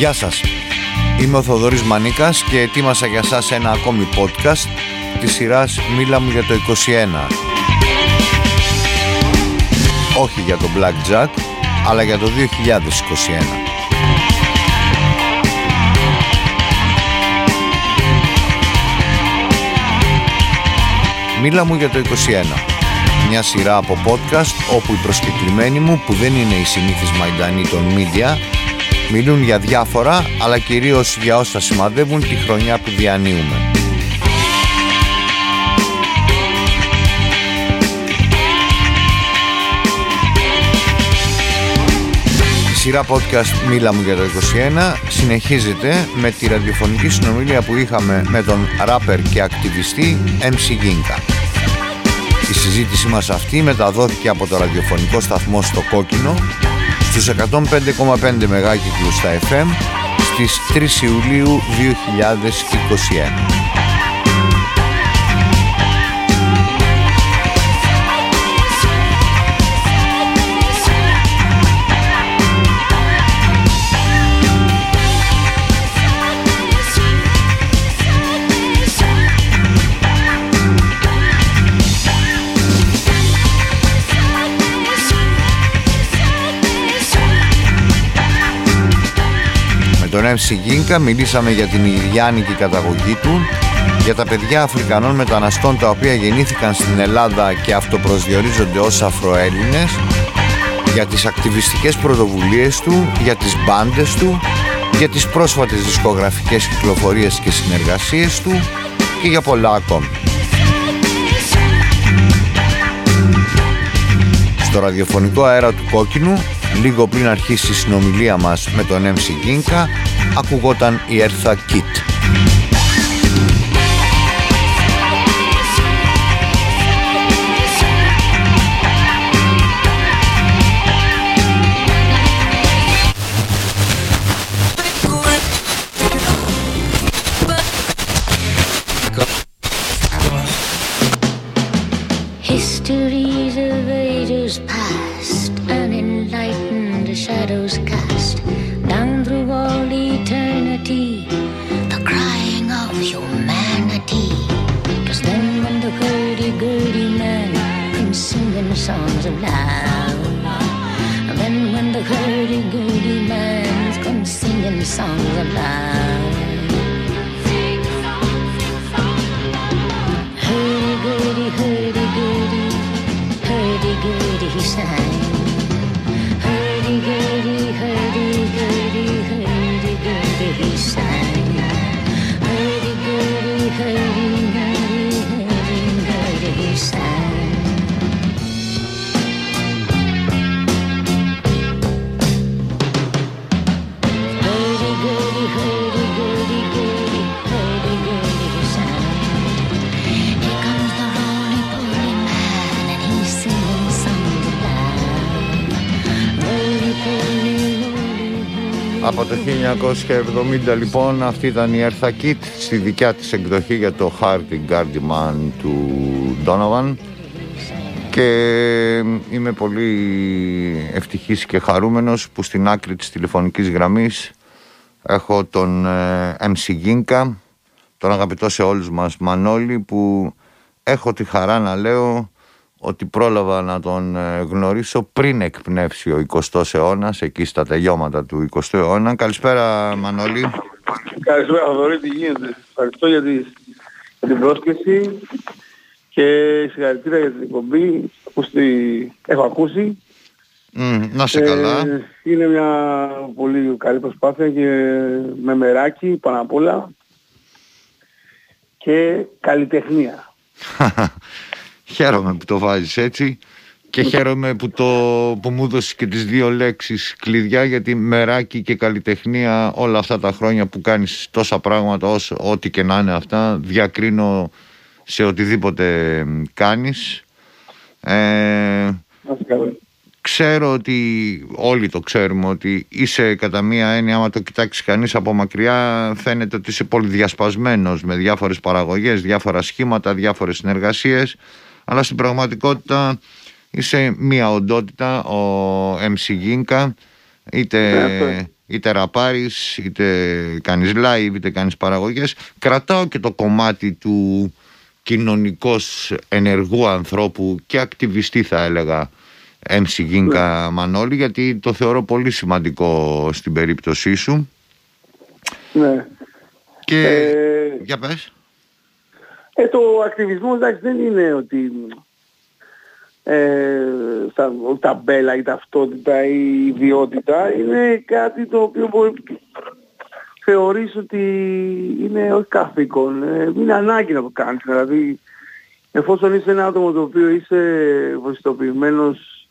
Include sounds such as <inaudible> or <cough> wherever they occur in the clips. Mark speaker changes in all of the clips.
Speaker 1: Γεια σας, είμαι ο Θοδωρής Μανίκας και ετοίμασα για σας ένα ακόμη podcast της σειράς «Μίλα μου για το 21». Όχι για το Black Jack, αλλά για το 2021. Μίλα μου για το 21. Μια σειρά από podcast όπου οι προσκεκλημένοι μου που δεν είναι οι συνήθεις μαϊντανοί των media μιλούν για διάφορα αλλά κυρίως για όσα σημαδεύουν τη χρονιά που διανύουμε. Η σειρά podcast Μίλα μου για το 21 συνεχίζεται με τη ραδιοφωνική συνομιλία που είχαμε με τον ράπερ και ακτιβιστή MC Ginka. Η συζήτησή μας αυτή μεταδόθηκε από το ραδιοφωνικό σταθμό στο Κόκκινο στους 105,5 μεγάκυκλους στα FM στις 3 Ιουλίου 2021. Τον MC Γκίνκα μιλήσαμε για την Ιγυριάνικη καταγωγή του, για τα παιδιά Αφρικανών μεταναστών τα οποία γεννήθηκαν στην Ελλάδα και αυτοπροσδιορίζονται ως Αφροέλληνες, για τις ακτιβιστικές πρωτοβουλίες του, για τις μπάντες του, για τις πρόσφατες δισκογραφικές κυκλοφορίες και συνεργασίες του και για πολλά ακόμη. Στο ραδιοφωνικό αέρα του Κόκκινου Λίγο πριν αρχίσει η συνομιλία μας με τον MC Ginka, ακουγόταν η Έρθα Kit. songs about. Από το 1970 λοιπόν αυτή ήταν η Eartha Kitt στη δικιά της εκδοχή για το Hardy Guardian του Donovan. Και είμαι πολύ ευτυχής και χαρούμενος που στην άκρη της τηλεφωνικής γραμμής έχω τον ε, MC Ginka, τον αγαπητό σε όλους μας Μανώλη που έχω τη χαρά να λέω ότι πρόλαβα να τον ε, γνωρίσω πριν εκπνεύσει ο 20ος αιώνας, εκεί στα τελειώματα του 20ου αιώνα. Καλησπέρα Μανώλη.
Speaker 2: Καλησπέρα Θοδωρή, τι γίνεται. Ευχαριστώ για, τη, για την πρόσκληση και συγχαρητήρια για την εκπομπή που έχω ακούσει.
Speaker 1: Mm, να σε καλά.
Speaker 2: Ε, είναι μια πολύ καλή προσπάθεια και με μεράκι πάνω απ' όλα και καλλιτεχνία. <laughs>
Speaker 1: Χαίρομαι που το βάζεις έτσι και χαίρομαι που, το, που μου έδωσες και τις δύο λέξεις κλειδιά γιατί μεράκι και καλλιτεχνία όλα αυτά τα χρόνια που κάνεις τόσα πράγματα όσο, ό,τι και να είναι αυτά διακρίνω σε οτιδήποτε κάνεις. Ε, ξέρω ότι όλοι το ξέρουμε ότι είσαι κατά μία έννοια άμα το κοιτάξεις κανείς από μακριά φαίνεται ότι είσαι πολύ διασπασμένος με διάφορες παραγωγές, διάφορα σχήματα, διάφορες συνεργασίες αλλά στην πραγματικότητα είσαι μία οντότητα, ο MC Ginka, είτε είτε ραπάρεις, είτε κάνεις live, είτε κάνεις παραγωγές. Κρατάω και το κομμάτι του κοινωνικός ενεργού ανθρώπου και ακτιβιστή θα έλεγα MC Ginka ναι. Μανώλη γιατί το θεωρώ πολύ σημαντικό στην περίπτωσή σου.
Speaker 2: Ναι.
Speaker 1: Και ε, για πες.
Speaker 2: Ε, το ακτιβισμός εντάξει δεν είναι ότι ε, στα, ταμπέλα ή ταυτότητα ή ιδιότητα είναι κάτι το οποίο μπορεί θεωρείς ότι είναι όχι καθήκον, ε, είναι ανάγκη να το κάνεις. Δηλαδή, εφόσον είσαι ένα άτομο το οποίο είσαι βοηθητοποιημένος,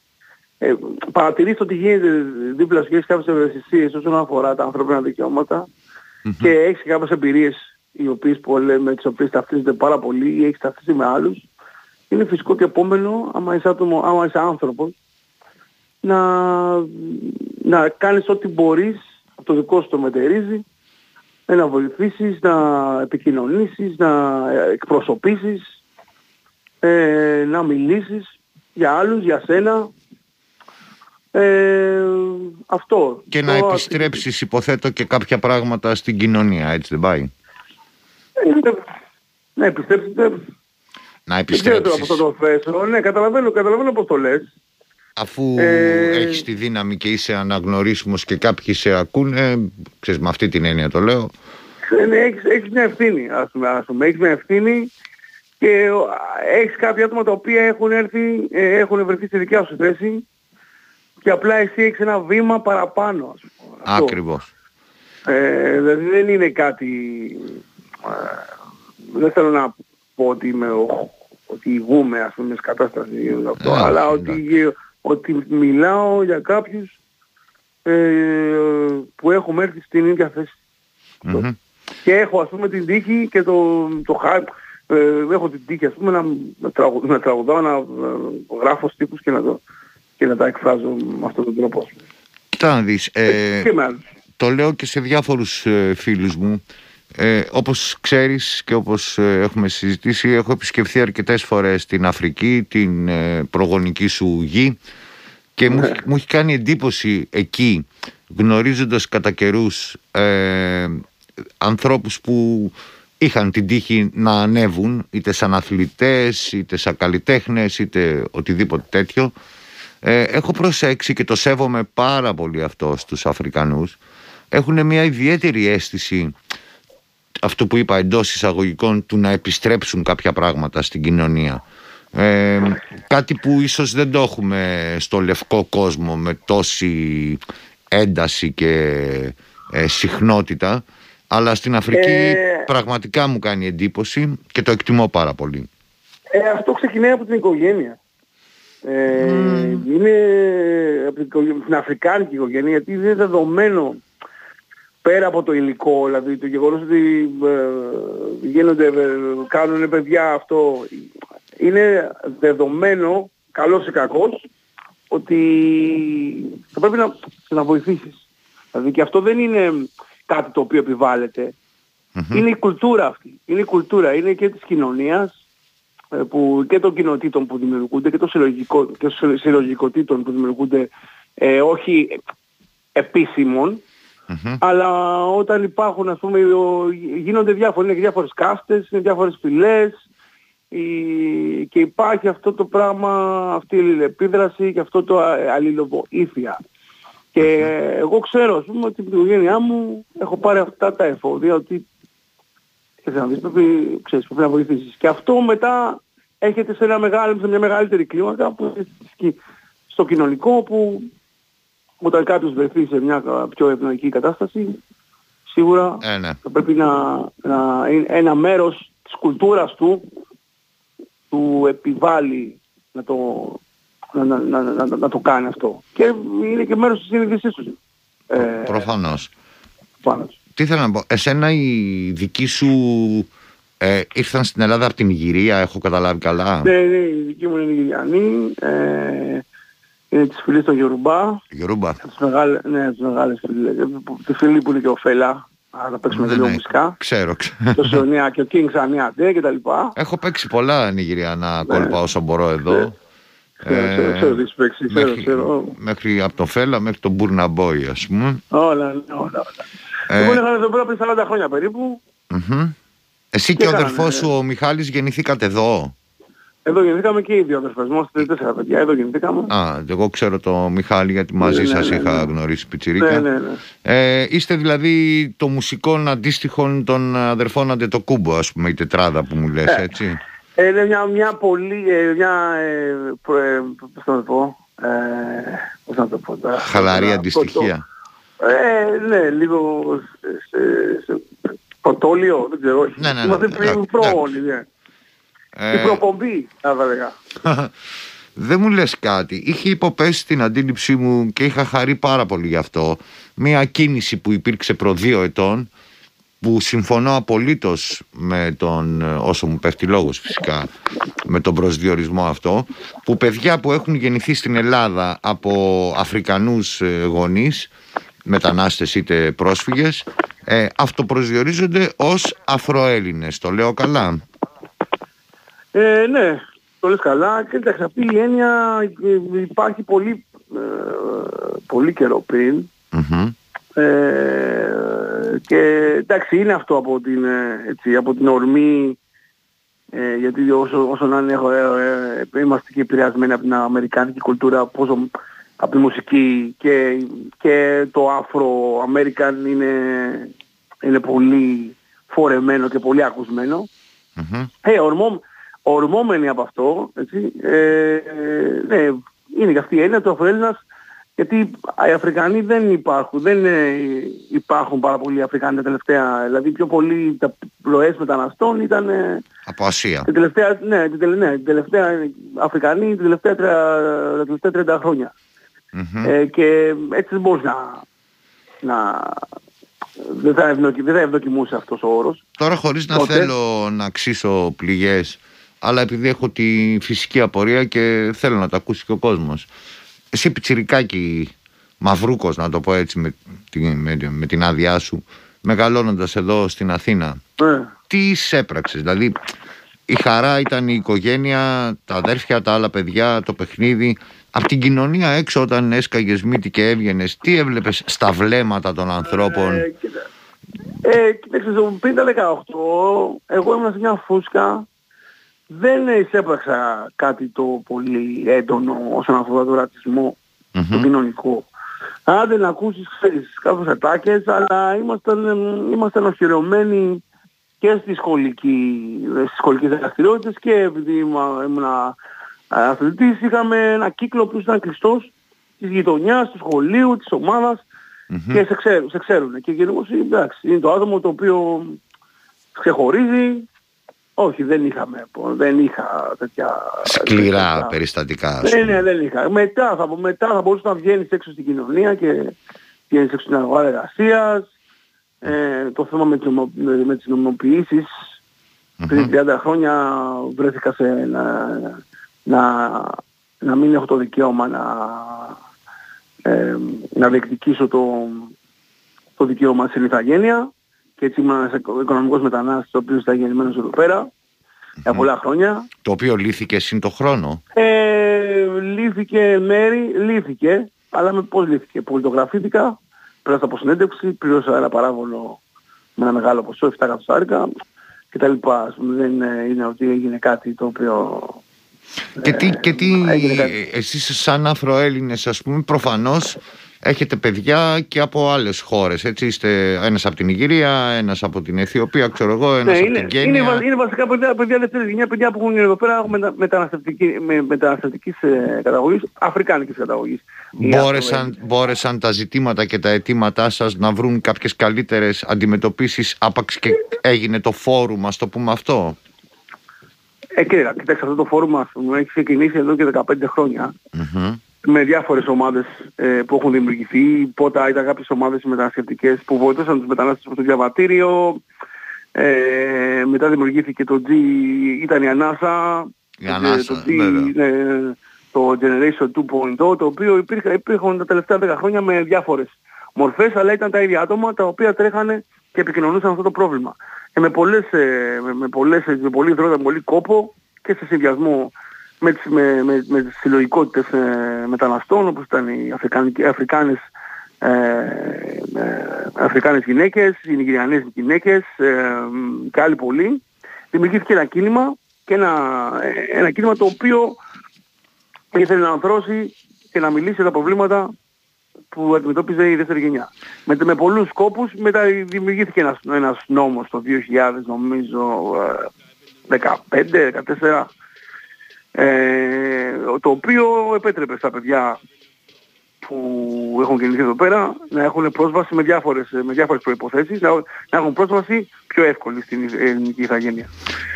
Speaker 2: ε, παρατηρείς ότι γίνεται δίπλα σου και έχεις κάποιες ευαισθησίες όσον αφορά τα ανθρώπινα και έχεις κάποιες εμπειρίες οι οποίες με τις οποίες ταυτίζονται πάρα πολύ ή έχεις ταυτίσει με άλλους, είναι φυσικό και επόμενο, άμα είσαι, άτομο, άμα είσαι άνθρωπος, να, να κάνεις ό,τι μπορείς από το δικό σου το μετερίζει, να βοηθήσεις, να επικοινωνήσεις, να εκπροσωπήσεις, ε, να μιλήσεις για άλλους, για σένα. Ε, αυτό.
Speaker 1: Και να επιστρέψεις υποθέτω και κάποια πράγματα στην κοινωνία, έτσι δεν πάει;
Speaker 2: Ε, να επιστρέψεις
Speaker 1: να επιστρέψεις.
Speaker 2: Δεν ξέρω αυτό το θέσω. Ναι, καταλαβαίνω, καταλαβαίνω πώς το λες.
Speaker 1: Αφού ε... έχεις τη δύναμη και είσαι αναγνωρίσιμος και κάποιοι σε ακούνε, ξέρεις με αυτή την έννοια το λέω.
Speaker 2: Ε, ναι, έχεις, έχεις μια ευθύνη, ας πούμε, ας πούμε. Έχεις μια ευθύνη και έχεις κάποια άτομα τα οποία έχουν έρθει, ε, έχουν βρεθεί στη δικιά σου θέση και απλά εσύ έχεις ένα βήμα παραπάνω, ας πούμε.
Speaker 1: Ακριβώς.
Speaker 2: Ε, δηλαδή δεν είναι κάτι... Ε, δεν θέλω να πω ότι είμαι ο ότι ηγούμε ας πούμε σε κατάσταση αυτό, yeah, αλλά ότι, ότι μιλάω για κάποιους ε, που έχουμε έρθει στην ίδια Και έχω ας πούμε την τύχη και το, το ε, έχω την τύχη ας πούμε να, να, τραγου, να τραγουδάω, να γράφω στίχους και να, το, και να τα εκφράζω με αυτόν τον τρόπο.
Speaker 1: Κοιτά να δεις, ε, το λέω και σε διάφορους ε, φίλους μου ε, όπως ξέρεις και όπως ε, έχουμε συζητήσει έχω επισκεφθεί αρκετές φορές την Αφρική, την ε, προγονική σου γη και μου, ναι. μου έχει κάνει εντύπωση εκεί γνωρίζοντας κατά καιρούς ε, ανθρώπους που είχαν την τύχη να ανέβουν είτε σαν αθλητές, είτε σαν καλλιτέχνες, είτε οτιδήποτε τέτοιο ε, έχω προσέξει και το σέβομαι πάρα πολύ αυτό στους Αφρικανούς έχουν μια ιδιαίτερη αίσθηση αυτό που είπα εντός εισαγωγικών του να επιστρέψουν κάποια πράγματα στην κοινωνία. Ε, κάτι που ίσως δεν το έχουμε στο λευκό κόσμο με τόση ένταση και ε, συχνότητα αλλά στην Αφρική ε, πραγματικά μου κάνει εντύπωση και το εκτιμώ πάρα πολύ.
Speaker 2: Ε, αυτό ξεκινάει από την οικογένεια. Ε, Είναι από την Αφρικάνικη οικογένεια γιατί είναι δεδομένο πέρα από το υλικό, δηλαδή το γεγονός ότι ε, γίνονται, ε, κάνουν παιδιά αυτό, είναι δεδομένο, καλός ή κακός, ότι θα πρέπει να, να βοηθήσεις. Δηλαδή και αυτό δεν είναι κάτι το οποίο Είναι η κουλτούρα αυτή. Είναι η κουλτούρα. Είναι και της κοινωνίας ε, που, και των κοινοτήτων που δημιουργούνται και των, συλλογικό, και συλλογικοτήτων που δημιουργούνται ε, όχι επίσημων αλλά όταν υπάρχουν, ας πούμε, γίνονται διάφοροι, είναι και διάφορες κάστες, είναι διάφορες φυλές και υπάρχει αυτό το πράγμα, αυτή η αλληλεπίδραση και αυτό το αλληλοβοήθεια. Και εγώ ξέρω, ας πούμε, ότι την οικογένειά μου έχω πάρει αυτά τα εφόδια, ότι να δεις, πρέπει, ξέρεις, πρέπει να βοηθήσεις. Και αυτό μετά έρχεται σε, ένα μεγάλο, σε μια μεγαλύτερη κλίμακα που στο κοινωνικό που όταν κάποιος βρεθεί σε μια πιο ευνοϊκή κατάσταση, σίγουρα
Speaker 1: ε, ναι.
Speaker 2: θα πρέπει να, να είναι ένα μέρος της κουλτούρας του του επιβάλλει να το, να, να, να, να, το κάνει αυτό. Και είναι και μέρος της συνείδησής τους.
Speaker 1: Ε, προφανώς. προφανώς. Τι θέλω να πω, εσένα η δική σου ε, ήρθαν στην Ελλάδα από την Ιγυρία, έχω καταλάβει καλά;
Speaker 2: Ναι, ναι, η δική μου είναι Ιγυριανή. Ε, είναι της φυλής των Γερουμπά.
Speaker 1: Γερουμπά.
Speaker 2: Τις μεγάλες, ναι, τις μεγάλες φυλές. Τη φυλή που είναι και ο Φέλα. Να παίξουμε δύο μουσικά.
Speaker 1: Ξέρω, ξέρω.
Speaker 2: Το Σιωνία και ο Kings Ανιάτε και τα λοιπά.
Speaker 1: Έχω παίξει πολλά Νιγηριανά ναι. κόλπα όσο μπορώ εδώ. Ναι.
Speaker 2: Ξέρω, ξέρω, τι παίξει, ξέρω,
Speaker 1: μέχρι,
Speaker 2: ξέρω.
Speaker 1: μέχρι από το Φέλα μέχρι τον Μπουρναμπόη ας πούμε.
Speaker 2: Όλα, όλα, όλα.
Speaker 1: Ε,
Speaker 2: Λοιπόν, είχαν εδώ πέρα πριν 40 χρόνια περίπου.
Speaker 1: μμμ. Εσύ
Speaker 2: Και
Speaker 1: και ο
Speaker 2: κάνανε,
Speaker 1: αδερφός
Speaker 2: ε.
Speaker 1: σου ο Μιχάλης γεννηθήκατε εδώ;
Speaker 2: Εδώ γεννηθήκαμε και οι δύο αδερφές μου, είμαστε τέσσερα παιδιά, εδώ γεννηθήκαμε.
Speaker 1: Α, εγώ ξέρω το Μιχάλη γιατί μαζί
Speaker 2: Ναι, ναι,
Speaker 1: σας
Speaker 2: ναι,
Speaker 1: είχα
Speaker 2: ναι.
Speaker 1: γνωρίσει πιτσιρίκα.
Speaker 2: Ναι, ναι, ναι.
Speaker 1: Ε, είστε δηλαδή το μουσικό αντίστοιχο των αδερφών Αντετοκούμπο, ας πούμε, η τετράδα που μου λες, έτσι.
Speaker 2: Ε, είναι μια, μια πολύ, ε, μια, ε, προ, ε, πώς να το πω, ε, πώς να το πω τώρα.
Speaker 1: Χαλαρή
Speaker 2: Τώρα,
Speaker 1: αντιστοιχεία.
Speaker 2: το- Ε, ναι, λίγο σε, σε, σε πρωτόλιο, δεν ξέρω, όχι.
Speaker 1: Ναι, ναι, ναι,
Speaker 2: Είμαστε
Speaker 1: ναι,
Speaker 2: πριν
Speaker 1: εντάξει,
Speaker 2: πρόγονοι, ναι.
Speaker 1: Ε,
Speaker 2: Η προπομπή, θα έλεγα. <laughs>
Speaker 1: Δεν μου λες κάτι. Είχε υποπέσει την αντίληψή μου και είχα χαρεί πάρα πολύ γι' αυτό. Μία κίνηση που υπήρξε προ δύο ετών που συμφωνώ απολύτως με τον, ε, όσο μου πέφτει λόγος φυσικά, με τον προσδιορισμό αυτό, που παιδιά που έχουν γεννηθεί στην Ελλάδα από Αφρικανούς ε, γονείς, μετανάστες είτε πρόσφυγες, ε, αυτοπροσδιορίζονται ως Αφροέλληνες. Το λέω καλά;
Speaker 2: Ε, ναι, το λες καλά. Και εντάξει, αυτή η έννοια ε, υπάρχει πολύ, ε, πολύ καιρό πριν.
Speaker 1: Μμμ.
Speaker 2: Ε, και εντάξει είναι αυτό από την, ε, έτσι, από την ορμή ε, γιατί όσο, όσο να είναι έχω, ε, ε, είμαστε και επηρεασμένοι από την αμερικάνικη κουλτούρα πόσο, από τη μουσική και, και το Afro American είναι, είναι πολύ φορεμένο και πολύ ακουσμένο.
Speaker 1: Μμμ.
Speaker 2: Ε, ορμό, ορμόμενοι από αυτό, έτσι, ε, ε, ναι, είναι και αυτή η έννοια του Αφροέλληνας, γιατί οι Αφρικανοί δεν υπάρχουν, δεν ε, υπάρχουν πάρα πολλοί Αφρικανοί τα τελευταία, δηλαδή πιο πολλοί τα ροές μεταναστών ήταν ε,
Speaker 1: Από Ασία.
Speaker 2: την τελευταία, ναι, την, τελε- ναι, την τελευταία Αφρικανοί την τελευταία, τρα- τα τελευταία 30 χρόνια.
Speaker 1: Μμμ.
Speaker 2: Ε, και έτσι δεν μπορείς να, να δεν θα, ευδοκι, δεν θα ευδοκιμούσε αυτός ο όρος.
Speaker 1: Τώρα χωρίς να
Speaker 2: Τότε.
Speaker 1: θέλω να ξύσω πληγές αλλά επειδή έχω τη φυσική απορία και θέλω να το ακούσει και ο κόσμος. Εσύ πιτσιρικάκι μαυρούκος να το πω έτσι με, τη- με, με την άδειά σου μεγαλώνοντας εδώ στην Αθήνα
Speaker 2: Ε.
Speaker 1: τι έπραξες δηλαδή η χαρά ήταν η οικογένεια, τα αδέρφια, τα άλλα παιδιά, το παιχνίδι. Από την κοινωνία έξω όταν έσκαγες μύτη και έβγαινες, τι έβλεπες στα βλέμματα των ανθρώπων;
Speaker 2: Ε, κοίτα. Ε, κοίταξε, στο 50-18, εγώ ήμουν σε μια φούσκα, δεν εισέπραξα κάτι το πολύ έντονο όσον αφορά τον ρατσισμό,
Speaker 1: Μμμ.
Speaker 2: το κοινωνικό. Άντε να ακούσεις, ξέρεις, κάποιες ατάκες, αλλά ήμασταν, εμ, ήμασταν οχυρωμένοι και στη σχολική, στις σχολικές δραστηριότητες και επειδή ήμουν ήμουν αθλητής, είχαμε ένα κύκλο που ήταν κλειστός της γειτονιάς, του σχολείου, της ομάδας
Speaker 1: Μμμ.
Speaker 2: και σε ξέρουν, σε ξέρουν. Και γενικώς εντάξει, είναι το άτομο το οποίο ξεχωρίζει. Όχι, δεν είχαμε, δεν είχα τέτοια...
Speaker 1: Σκληρά
Speaker 2: τέτοια-
Speaker 1: περιστατικά. ας
Speaker 2: ναι,
Speaker 1: πούμε.
Speaker 2: ναι, δεν είχα. Μετά θα, μετά θα μπορούσε να βγαίνεις έξω στην κοινωνία και βγαίνεις έξω στην αγορά εργασίας. Ε, το θέμα με, τις νομο- με, με τις νομιμοποιήσεις πριν 30 χρόνια βρέθηκα σε να, να, να μην έχω το δικαίωμα να, ε, να διεκδικήσω το, το δικαίωμα στην ηθαγένεια και έτσι ήμουν ένας οικο- οικονομικός μετανάστης ο οποίος ήταν γεννημένος εδώ πέρα για πολλά χρόνια.
Speaker 1: Το οποίο λύθηκε συν το χρόνο.
Speaker 2: Ε, λύθηκε μέρη, λύθηκε, αλλά με πώς λύθηκε. Πολιτογραφήθηκα, πέρασα από συνέντευξη, πλήρωσα ένα παράβολο με ένα μεγάλο ποσό, 7 εκατοστάρικα και τα λοιπά. Ας πούμε, δεν ε, είναι ότι έγινε κάτι το οποίο...
Speaker 1: Και τι, και τι
Speaker 2: έγινε κάτι.
Speaker 1: εσείς σαν Αφροέλληνες ας πούμε προφανώς έχετε παιδιά και από άλλες χώρες έτσι; Είστε ένας από την Ιγυρία, ένας από την Αιθιοπία ξέρω εγώ, ένας
Speaker 2: Ναι,
Speaker 1: από
Speaker 2: είναι,
Speaker 1: την Κένια
Speaker 2: είναι, βα- είναι βασικά παιδιά, παιδιά δεύτερης γενιάς, παιδιά που έχουν εδώ πέρα μετα, μεταναστευτική, με, μεταναστευτικής ε, καταγωγής, αφρικάνικης καταγωγής. Οι
Speaker 1: μπόρεσαν,
Speaker 2: Αφροέλληνες.
Speaker 1: μπόρεσαν τα ζητήματα και τα αιτήματά σας να βρουν κάποιες καλύτερες αντιμετωπίσεις άπαξ και έγινε το φόρουμ ας το πούμε αυτό;
Speaker 2: Ε, κοίτα, κοιτάξτε, αυτό το φόρουμ ας πούμε, έχει ξεκινήσει εδώ και 15 χρόνια.
Speaker 1: Μμμ.
Speaker 2: Με διάφορες ομάδες ε, που έχουν δημιουργηθεί. Πρώτα ήταν κάποιες ομάδες μεταναστευτικές που βοηθούσαν τους μετανάστες στο διαβατήριο. Ε, μετά δημιουργήθηκε το G, ήταν η Ανάσα.
Speaker 1: Η
Speaker 2: το-
Speaker 1: Ανάσα,
Speaker 2: το, G,
Speaker 1: βέβαια.
Speaker 2: ε, το Generation 2.0, το οποίο υπήρχε, υπήρχαν τα τελευταία 10 χρόνια με διάφορες μορφές, αλλά ήταν τα ίδια άτομα τα οποία τρέχανε και επικοινωνούσαν αυτό το πρόβλημα. Και με, πολλές, ε, με, με, πολλές, με πολύ δρόμο, με πολύ κόπο και σε συνδυασμό με τις, με, με, με τις συλλογικότητες ε, μεταναστών όπως ήταν οι Αφρικάνες, ε, ε, Αφρικάνες γυναίκες, οι Νιγηριανές γυναίκες ε, και άλλοι πολλοί. Δημιουργήθηκε ένα κίνημα και ένα, ε, ένα κίνημα το οποίο ήθελε να ανθρώσει και να μιλήσει για τα προβλήματα που αντιμετώπιζε η δεύτερη γενιά. Με, με πολλούς σκόπους μετά δημιουργήθηκε ένας, ένας νόμος το 2000 νομίζω 15-14 ε, το οποίο επέτρεπε στα παιδιά που έχουν γεννηθεί εδώ πέρα να έχουν πρόσβαση με διάφορες, με διάφορες προϋποθέσεις, να, να έχουν πρόσβαση πιο εύκολη στην ελληνική ηθαγένεια.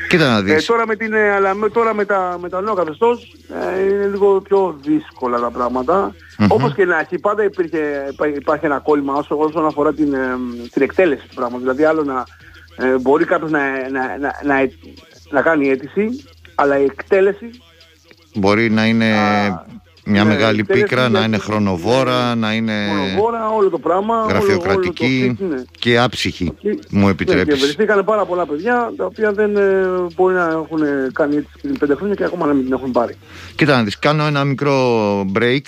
Speaker 1: Κοίτα να δεις.
Speaker 2: Ε, τώρα με, την, ε, αλλά με, τώρα με, τα, με τα νέο καθεστώς ε, είναι λίγο πιο δύσκολα τα πράγματα. Mm-hmm. Όπως και να έχει, πάντα υπήρχε, υπάρχει ένα κόλλημα όσο, όσον αφορά την, ε, την εκτέλεση του πράγματος. Δηλαδή άλλο να ε, μπορεί κάποιος να, να, να, να, να κάνει αίτηση, αλλά η εκτέλεση
Speaker 1: Μπορεί να είναι μια ναι, μεγάλη πίκρα, να είναι χρονοβόρα, να είναι
Speaker 2: χρονοβόρα, όλο το πράγμα,
Speaker 1: γραφειοκρατική όλο, το και άψυχη, και, μου επιτρέπεις. Ναι,
Speaker 2: και βρίσκανε πάρα πολλά παιδιά τα οποία δεν ε, μπορεί να έχουν κάνει έτσι πριν πέντε χρόνια και ακόμα να μην την έχουν πάρει.
Speaker 1: Κοίτα να δεις, κάνω ένα μικρό break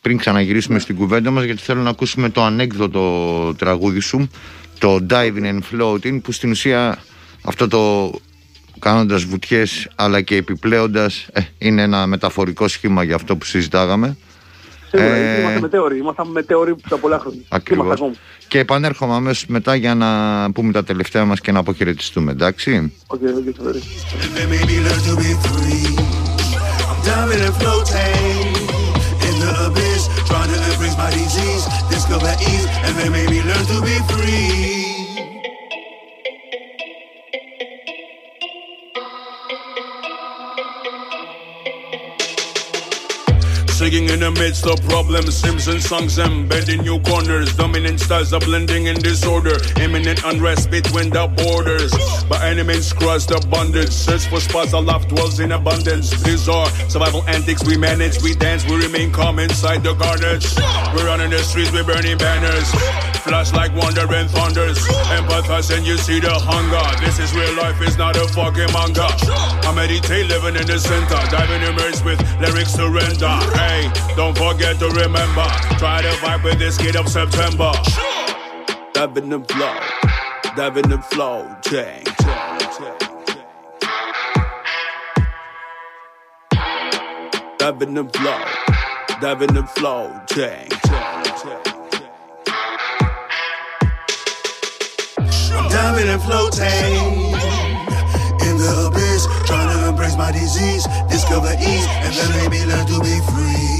Speaker 1: πριν ξαναγυρίσουμε ναι. στην κουβέντα μας γιατί θέλω να ακούσουμε το ανέκδοτο τραγούδι σου, το Diving and Floating που στην ουσία αυτό το κάνοντας βουτιές αλλά και επιπλέοντας ε, είναι ένα μεταφορικό σχήμα για αυτό που συζητάγαμε.
Speaker 2: Σίγουρα, ε, είμαστε μετέωροι, είμαστε μετέωροι τα πολλά χρόνια.
Speaker 1: Ακριβώς. Και επανέρχομαι αμέσως μετά για να πούμε τα τελευταία μας και να αποχαιρετιστούμε, εντάξει.
Speaker 2: Okay, okay,
Speaker 3: In the midst of problems, Simpson songs embedding new corners. Dominant styles are blending in disorder. Imminent unrest between the borders. But enemies cross the abundance. Search for spots our love dwells in abundance. These are survival antics we manage, we dance, we remain calm inside the carnage. We're running the streets, we're burning banners. Flash like wonder and thunders. Empathize and you see the hunger. This is real life, it's not a fucking manga. I meditate living in the center, diving immersed with lyrics surrender. Hey, don't forget to remember. Try to vibe with this kid of September. Dive in the flow, dive in the flow, change. Dive in the flow, dive in the flow, change. Diving and floating in the abyss, trying to my disease, discover ease, and then maybe learn to be free.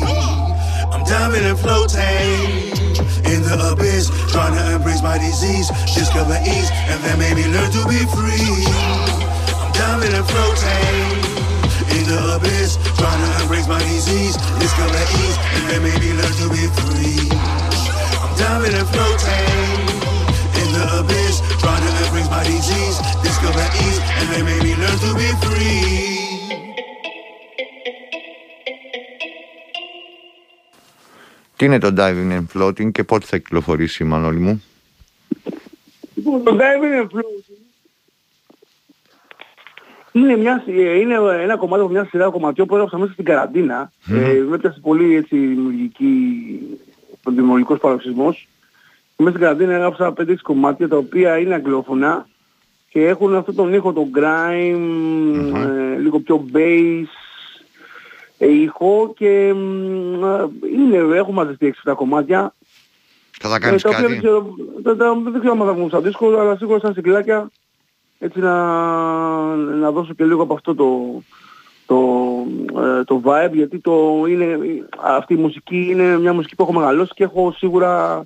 Speaker 3: I'm diving and floating in the abyss, trying to embrace my disease, discover ease, and then maybe learn to be free. I'm diving and floating in the abyss, trying to embrace my disease, discover ease, and then maybe learn to be free. I'm diving and floating in the abyss, trying to embrace my disease, discover ease, and they made me learn to be free.
Speaker 1: Τι είναι το diving and floating και πότε θα κυκλοφορήσει, Μανώλη μου;
Speaker 2: Λοιπόν, το diving and floating είναι, μια, είναι ένα κομμάτι από μια σειρά κομματιών που έγραψα μέσα στην καραντίνα. Mm. Ε, με πολύ έτσι δημιουργική, δημιουργικός παροξισμός μέσα στην καραντίνα έγραψα 5-6 κομμάτια τα οποία είναι αγγλόφωνα και έχουν αυτό τον ήχο, τον grime, ε, λίγο πιο bass ε, ήχο και ε, είναι, έχω μαζευτεί 6-7 κομμάτια.
Speaker 1: Θα τα κάνεις
Speaker 2: ε,
Speaker 1: κάτι;
Speaker 2: Δεν ξέρω, δεν, δεν ξέρω αν θα βγουν σαν δίσκο, αλλά σίγουρα σαν συγκλάκια έτσι να, να δώσω και λίγο από αυτό το, το, ε, το vibe γιατί το είναι, αυτή η μουσική είναι μια μουσική που έχω μεγαλώσει και έχω σίγουρα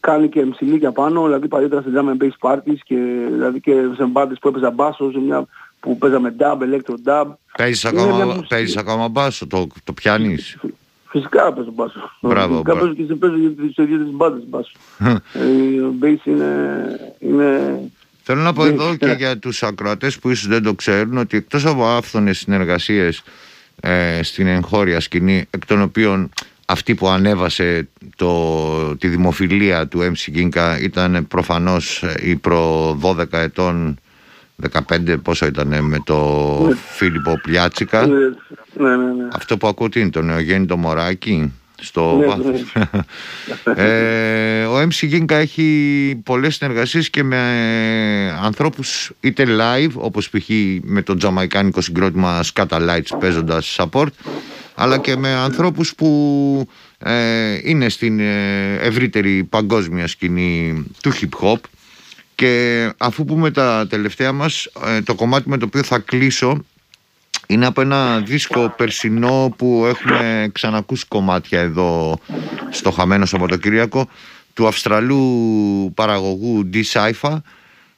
Speaker 2: κάνει και εμσιλίκια πάνω, δηλαδή παλιότερα σε drum and bass parties και, δηλαδή και σε μπάντες που έπαιζα μπάσο, σε μια που παίζαμε dub, electro dub.
Speaker 1: Παίζεις ακόμα, παίζεις ακόμα μπάσο, το, το πιάνεις;
Speaker 2: Φυσικά παίζω μπάσο.
Speaker 1: Μπράβο,
Speaker 2: Φυσικά παίζω και σε παίζω για τις ίδιες τις μπάντες μπάσο. ε, bass είναι, είναι
Speaker 1: Θέλω να πω εδώ και για τους ακροατές που ίσως δεν το ξέρουν ότι εκτός από άφθονες συνεργασίες ε, στην εγχώρια σκηνή εκ των οποίων αυτή που ανέβασε το, τη δημοφιλία του MC Ginka ήταν προφανώς η προ 12 ετών 15 πόσο ήταν με το ναι. Φίλιππο Πλιάτσικα.
Speaker 2: Ναι, ναι, ναι, ναι.
Speaker 1: Αυτό που ακούω τι είναι, το Νεογέννητο Μωράκι στο ναι, βάθος. <laughs> ε, ο MC Ginka έχει πολλές συνεργασίες και με ανθρώπους είτε live όπως π.χ. με το τζαμαϊκάνικο συγκρότημα Scatalites παίζοντας support αλλά και με ανθρώπους που ε, είναι στην ε, ευρύτερη παγκόσμια σκηνή του hip hop και αφού πούμε τα τελευταία μας ε, το κομμάτι με το οποίο θα κλείσω είναι από ένα δίσκο περσινό που έχουμε ξανακούσει κομμάτια εδώ στο Χαμένο Σαββατοκύριακο του Αυστραλού παραγωγού D. Saifa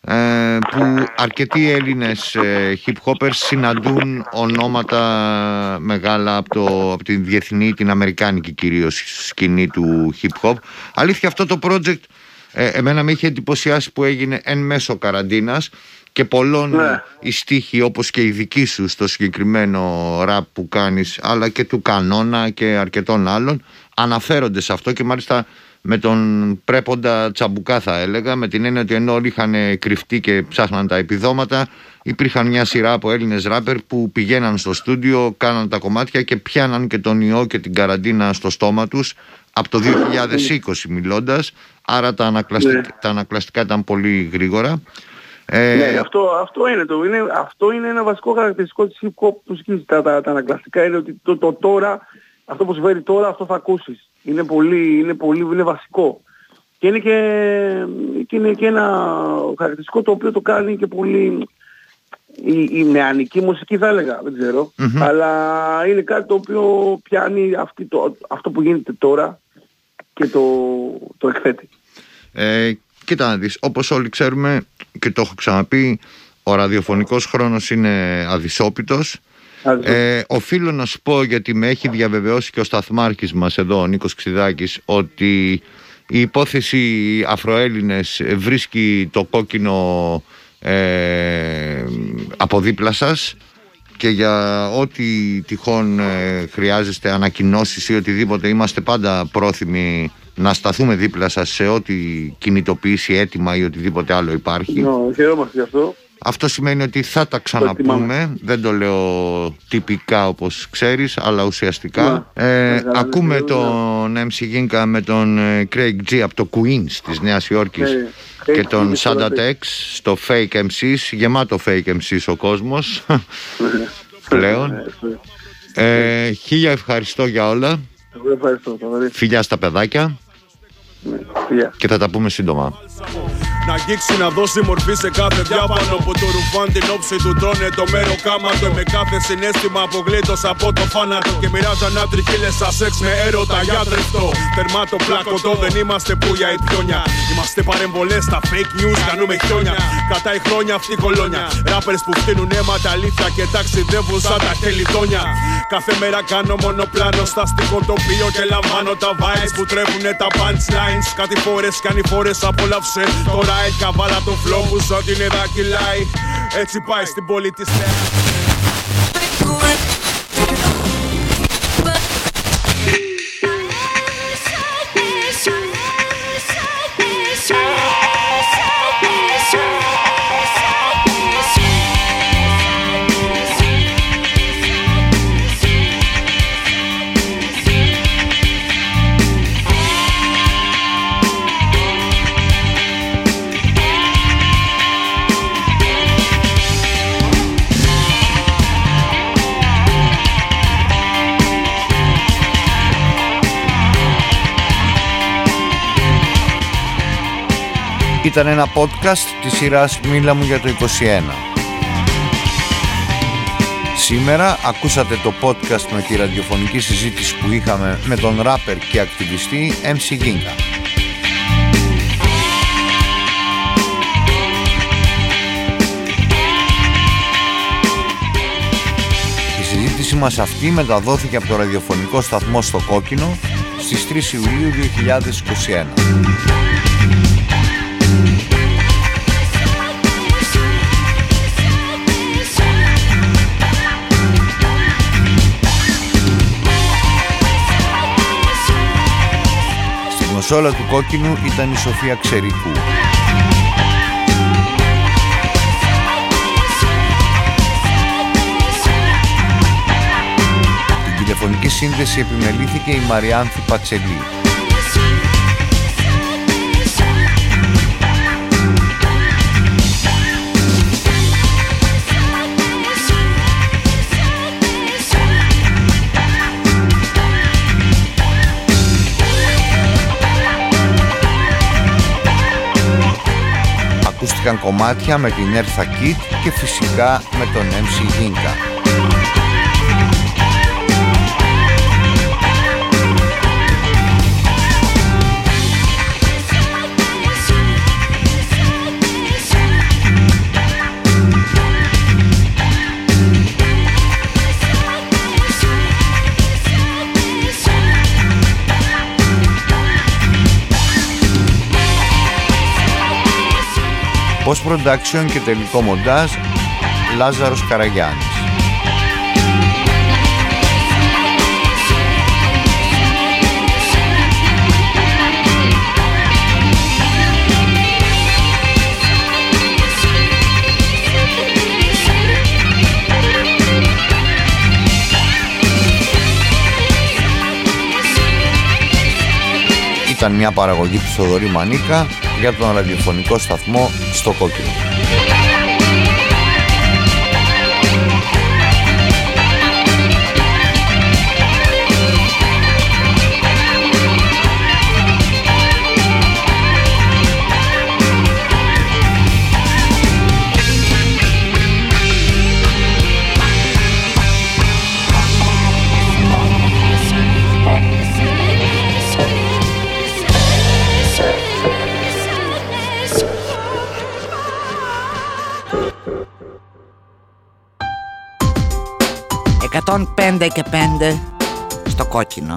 Speaker 1: ε, που αρκετοί Έλληνες ε, hip hoppers συναντούν ονόματα μεγάλα από, το, από την διεθνή, την αμερικάνικη κυρίως σκηνή του hip hop. Αλήθεια αυτό το project ε, εμένα με είχε εντυπωσιάσει που έγινε εν μέσω καραντίνας και πολλών ναι. οι στίχοι όπως και η δική σου στο συγκεκριμένο ραπ που κάνεις αλλά και του κανόνα και αρκετών άλλων αναφέρονται σε αυτό και μάλιστα με τον πρέποντα τσαμπουκά θα έλεγα με την έννοια ότι ενώ όλοι είχαν κρυφτεί και ψάχναν τα επιδόματα υπήρχαν μια σειρά από Έλληνες ράπερ που πηγαίναν στο στούντιο, κάναν τα κομμάτια και πιάναν και τον ιό και την καραντίνα στο στόμα τους από το 2020 μιλώντας άρα τα ανακλαστικά, ναι. τα ανακλαστικά ήταν πολύ γρήγορα
Speaker 2: ε... Ναι, αυτό, αυτό, είναι το, είναι, αυτό είναι ένα βασικό χαρακτηριστικό της hip hop μουσικής. Τα, τα, τα ανακλαστικά είναι ότι το, το, τώρα, αυτό που συμβαίνει τώρα, αυτό θα ακούσεις. Είναι πολύ, είναι πολύ, είναι βασικό. Και είναι και, και, είναι και ένα χαρακτηριστικό το οποίο το κάνει και πολύ η, η νεανική μουσική θα έλεγα, δεν ξερω Αλλά είναι κάτι το οποίο πιάνει αυτή το, αυτό που γίνεται τώρα και το, το εκθέτει.
Speaker 1: Ε, κοίτα να δεις, όπως όλοι ξέρουμε και το έχω ξαναπεί, ο ραδιοφωνικός χρόνος είναι αδυσόπιτος. Ε, οφείλω να σου πω γιατί με έχει διαβεβαιώσει και ο σταθμάρχης μας εδώ, ο Νίκος Ξιδάκης, ότι η υπόθεση Αφροέλληνες βρίσκει το κόκκινο ε, από δίπλα σας και για ό,τι τυχόν ε, χρειάζεστε ανακοινώσεις ή οτιδήποτε είμαστε πάντα πρόθυμοι να σταθούμε δίπλα σας σε ό,τι κινητοποιήσει έτοιμα ή οτιδήποτε άλλο υπάρχει.
Speaker 2: Ναι, χαιρόμαστε γι' αυτό.
Speaker 1: Αυτό σημαίνει ότι θα τα ξαναπούμε. Δεν το λέω τυπικά όπως ξέρεις, αλλά ουσιαστικά. Ναι. Ε, ακούμε τον MC Ginka με τον ε, Craig G από το Queens της Νέας Υόρκης ναι. Και τον Santa Tex στο Fake MCs, γεμάτο Fake MCs ο κόσμος <laughs> ναι. πλέον. Ε, χίλια ευχαριστώ για όλα. Φιλιά στα παιδάκια. Και θα τα πούμε σύντομα. Να αγγίξει να δώσει μορφή σε κάθε διάπανο που το ρουφάν την όψη του τρώνε το μέρο κάματο. Με κάθε συνέστημα απογλήτως από το φάνατο. Και μοιράζαν άντριχίλε σα σεξ με έρωτα για τριφτό. Τερμάτο πλάκωτο δεν είμαστε που για πιόνια. Είμαστε παρεμβολές στα fake news, κάνουμε χιόνια. Κατά η χρόνια αυτή κολόνια. Ράπερς που φτύνουν αίμα τα αλήθεια και ταξιδεύουν σαν τα χελιτόνια. Κάθε μέρα κάνω μονοπλάνο στα τοπίο και λαμβάνω τα vibes που τρέχουνε τα punchlines. Κάτι φορές κάνει φορές απόλαυσε τώρα ride Καβάλα το flow που σ' ό,τι είναι δακυλάει Έτσι πάει στην πόλη της Ήταν ένα podcast της σειράς «Μίλα μου για το 21». Σήμερα ακούσατε το podcast με τη ραδιοφωνική συζήτηση που είχαμε με τον ράπερ και ακτιβιστή MC Ginga. Η συζήτηση μας αυτή μεταδόθηκε από το ραδιοφωνικό σταθμό στο Κόκκινο στις 3 Ιουλίου 2021. κονσόλα του κόκκινου ήταν η Σοφία Ξερικού. Την τηλεφωνική σύνδεση επιμελήθηκε η Μαριάνθη Πατσελή. Ακούστηκαν κομμάτια με την Eartha Kitt και φυσικά με τον MC Ginka. Post production και τελικό μοντάζ Λάζαρος Καραγιάννης. Ήταν μια παραγωγή του Θοδωρή Μανίκα για τον ραδιοφωνικό σταθμό στο κόκκινο.
Speaker 4: Εκατόν πέντε και πέντε στο κόκκινο.